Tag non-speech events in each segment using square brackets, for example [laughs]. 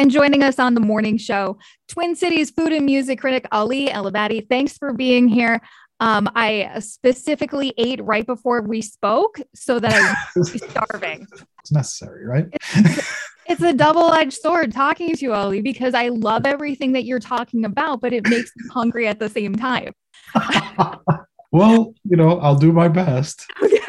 And joining us on the morning show, Twin Cities food and music critic Ali Elabbady. Thanks for being here. Um, I specifically ate right before we spoke so that I was [laughs] starving. It's necessary, right? It's, it's a double-edged sword talking to you, Ali, because I love everything that you're talking about, but it makes me hungry at the same time. [laughs] well, you know, I'll do my best. [laughs] Okay.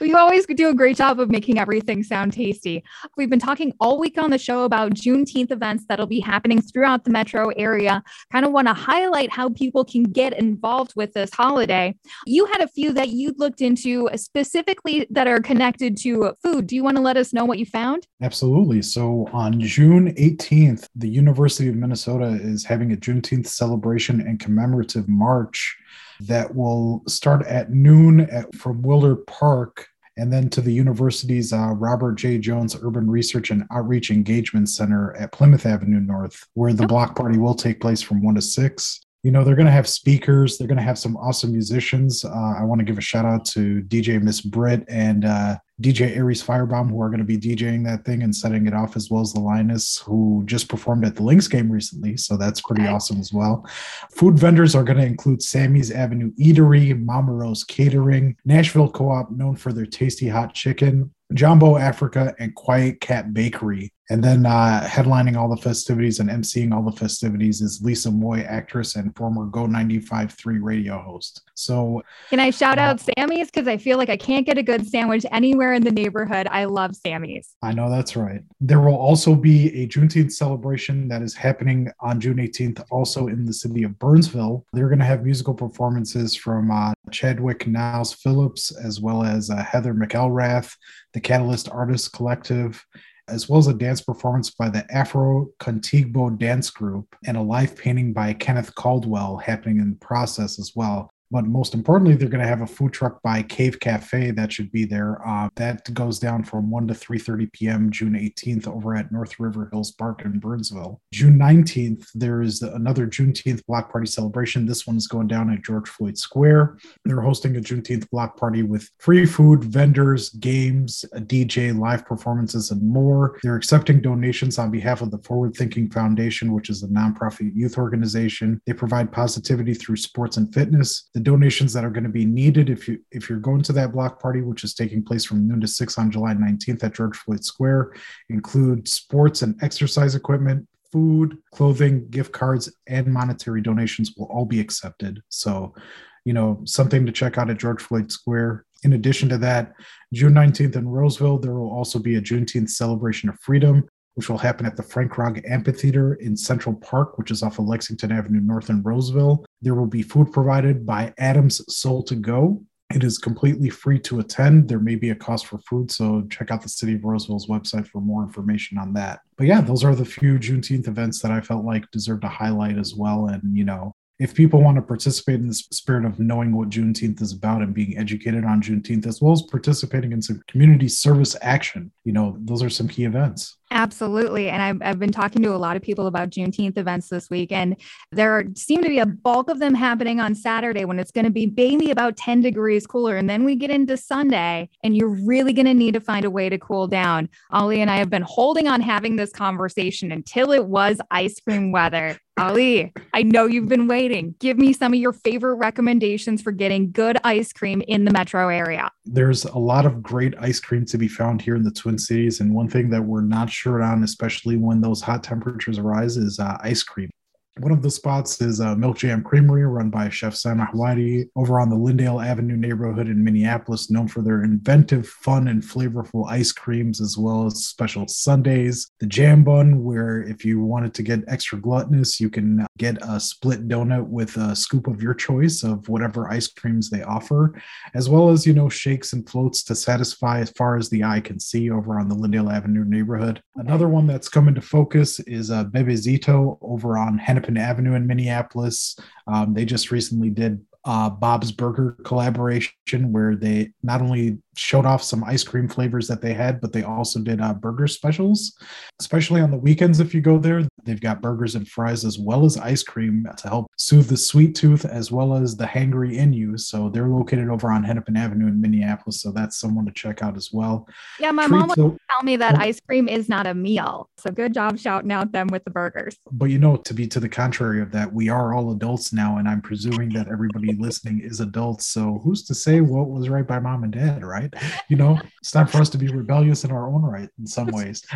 You always do a great job of making everything sound tasty. We've been talking all week on the show about Juneteenth events that'll be happening throughout the metro area. Kind of want to highlight how people can get involved with this holiday. You had a few that you looked into specifically that are connected to food. Do you want to let us know what you found? Absolutely. So on June 18th, the University of Minnesota is having a Juneteenth celebration and commemorative march that will start at noon at, from Willard Park and then to the university's uh, Robert J. Jones Urban Research and Outreach Engagement Center at Plymouth Avenue North, where the block party will take place from 1 to 6 you know they're going to have speakers they're going to have some awesome musicians uh, i want to give a shout out to dj miss Britt and uh, dj aries firebomb who are going to be djing that thing and setting it off as well as the linus who just performed at the lynx game recently so that's pretty okay. awesome as well food vendors are going to include sammy's avenue eatery mama rose catering nashville co-op known for their tasty hot chicken Jumbo Africa and Quiet Cat Bakery. And then uh, headlining all the festivities and emceeing all the festivities is Lisa Moy, actress and former Go 95.3 radio host. So, can I shout uh, out Sammy's? Because I feel like I can't get a good sandwich anywhere in the neighborhood. I love Sammy's. I know that's right. There will also be a Juneteenth celebration that is happening on June 18th, also in the city of Burnsville. They're going to have musical performances from uh, Chadwick Niles Phillips, as well as uh, Heather McElrath, the Catalyst Artists Collective, as well as a dance performance by the Afro Contigbo Dance Group and a live painting by Kenneth Caldwell happening in the process as well. But most importantly, they're going to have a food truck by Cave Cafe that should be there. Uh, that goes down from 1 to 3.30 p.m. June 18th over at North River Hills Park in Burnsville. June 19th, there is another Juneteenth block party celebration. This one is going down at George Floyd Square. They're hosting a Juneteenth block party with free food, vendors, games, a DJ, live performances, and more. They're accepting donations on behalf of the Forward Thinking Foundation, which is a nonprofit youth organization. They provide positivity through sports and fitness the donations that are going to be needed if you if you're going to that block party, which is taking place from noon to six on July 19th at George Floyd Square, include sports and exercise equipment, food, clothing, gift cards, and monetary donations will all be accepted. So, you know, something to check out at George Floyd Square. In addition to that, June 19th in Roseville, there will also be a Juneteenth celebration of freedom which will happen at the Frank Rog Amphitheater in Central Park, which is off of Lexington Avenue North in Roseville. There will be food provided by Adams Soul to Go. It is completely free to attend. There may be a cost for food, so check out the City of Roseville's website for more information on that. But yeah, those are the few Juneteenth events that I felt like deserved a highlight as well. And, you know, if people want to participate in the spirit of knowing what Juneteenth is about and being educated on Juneteenth, as well as participating in some community service action, you know, those are some key events. Absolutely. And I've, I've been talking to a lot of people about Juneteenth events this week, and there seem to be a bulk of them happening on Saturday when it's going to be maybe about 10 degrees cooler. And then we get into Sunday, and you're really going to need to find a way to cool down. Ali and I have been holding on having this conversation until it was ice cream weather. Ali, I know you've been waiting. Give me some of your favorite recommendations for getting good ice cream in the metro area. There's a lot of great ice cream to be found here in the Twin Cities. And one thing that we're not short on, especially when those hot temperatures arise, is uh, ice cream. One of the spots is uh, Milk Jam Creamery, run by Chef Sameh Wadi, over on the Lyndale Avenue neighborhood in Minneapolis, known for their inventive, fun, and flavorful ice creams, as well as special sundaes. The Jam Bun, where if you wanted to get extra gluttonous, you can get a split donut with a scoop of your choice of whatever ice creams they offer, as well as, you know, shakes and floats to satisfy as far as the eye can see over on the Lyndale Avenue neighborhood. Another one that's come into focus is uh, Bebe Zito over on Hennepin Hennepin Avenue in Minneapolis. Um, they just recently did uh, Bob's Burger collaboration, where they not only showed off some ice cream flavors that they had, but they also did uh, burger specials, especially on the weekends. If you go there, they've got burgers and fries as well as ice cream to help soothe the sweet tooth as well as the hangry in you. So they're located over on Hennepin Avenue in Minneapolis. So that's someone to check out as well. Yeah, my mom would tell me that ice cream is not a meal. So good job shouting out them with the burgers. But you know, to be to the contrary of that, we are all adults now, and I'm presuming that everybody listening is adults. So who's to say what was right by mom and dad, right? You know, it's time for us to be rebellious in our own right in some ways. [laughs]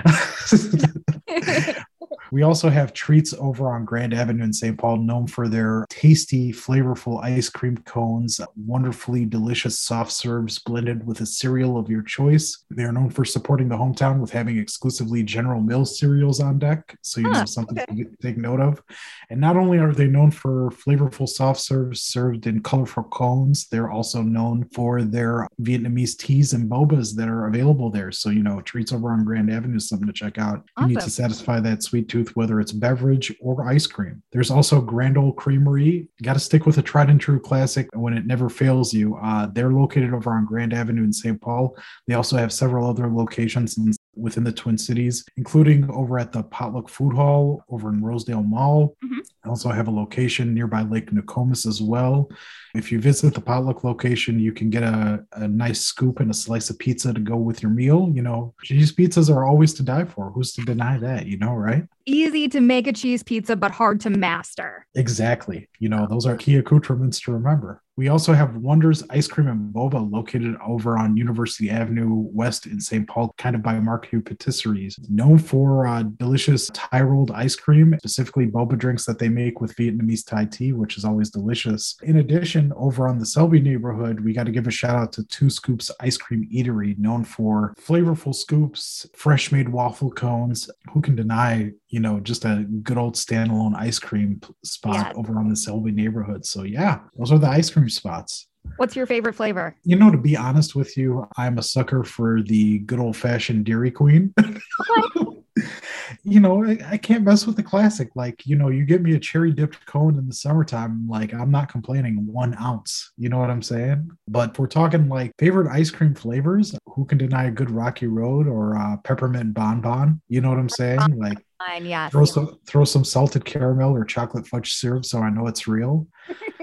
[laughs] We also have treats over on Grand Avenue in St. Paul, known for their tasty, flavorful ice cream cones, wonderfully delicious soft serves blended with a cereal of your choice. They are known for supporting the hometown with having exclusively General Mills cereals on deck, so you huh, know something okay. to take note of. And not only are they known for flavorful soft serves served in colorful cones, they're also known for their Vietnamese teas and bobas that are available there. So, you know, treats over on Grand Avenue is something to check out. Awesome. You need to satisfy that sweet tooth tooth, whether it's beverage or ice cream. There's also Grand Ole Creamery. Got to stick with a tried and true classic when it never fails you. Uh, they're located over on Grand Avenue in St. Paul. They also have several other locations in within the Twin Cities, including over at the Potluck Food Hall over in Rosedale Mall. Mm-hmm. I also have a location nearby Lake Nokomis as well. If you visit the potluck location, you can get a, a nice scoop and a slice of pizza to go with your meal. You know, these pizzas are always to die for. Who's to deny that, you know, right? Easy to make a cheese pizza, but hard to master. Exactly. You know, those are key accoutrements to remember. We also have Wonders Ice Cream and Boba located over on University Avenue West in St. Paul, kind of by Marc Heu Patisseries. Known for uh, delicious Thai rolled ice cream, specifically boba drinks that they make with Vietnamese Thai tea, which is always delicious. In addition, over on the Selby neighborhood, we got to give a shout out to Two Scoops Ice Cream Eatery, known for flavorful scoops, fresh made waffle cones. Who can deny, you know, just a good old standalone ice cream spot yeah. over on the Selby neighborhood? So, yeah, those are the ice cream spots. What's your favorite flavor? You know, to be honest with you, I'm a sucker for the good old fashioned Dairy Queen. [laughs] you know, I, I, can't mess with the classic. Like, you know, you give me a cherry dipped cone in the summertime, like, I'm not complaining one ounce. You know what I'm saying? But we're talking like favorite ice cream flavors, who can deny a good Rocky Road or uh, peppermint bonbon? You know what I'm saying? Like, yeah. Throw some throw some salted caramel or chocolate fudge syrup so I know it's real.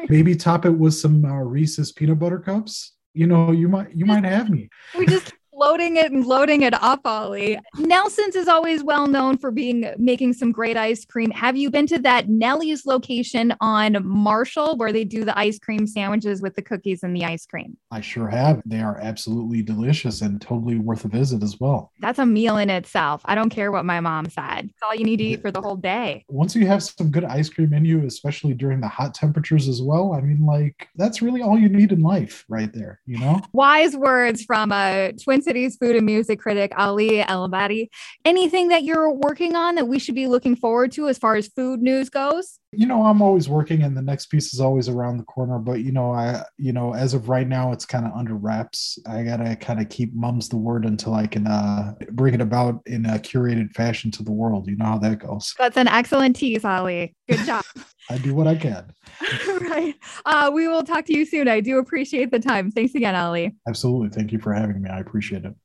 Maybe top it with some uh, Reese's peanut butter cups. You know, you might you might have me. [laughs] We just loading it and loading it up, Ali. Nelson's is always well known for being making some great ice cream. Have you been to that Nellie's location on Marshall where they do the ice cream sandwiches with the cookies and the ice cream? I sure have. They are absolutely delicious and totally worth a visit as well. That's a meal in itself. I don't care what my mom said. It's all you need to eat for the whole day. Once you have some good ice cream in you, especially during the hot temperatures as well, I mean, like that's really all you need in life right there, you know? Wise words from a Twin Food and music critic Ali El Anything that you're working on that we should be looking forward to as far as food news goes? You know, I'm always working and the next piece is always around the corner, but you know, I you know, as of right now it's kind of under wraps. I got to kind of keep mums the word until I can uh bring it about in a curated fashion to the world. You know how that goes. That's an excellent tease, Ali. Good job. [laughs] I do what I can. [laughs] right. Uh, we will talk to you soon. I do appreciate the time. Thanks again, Ali. Absolutely. Thank you for having me. I appreciate it.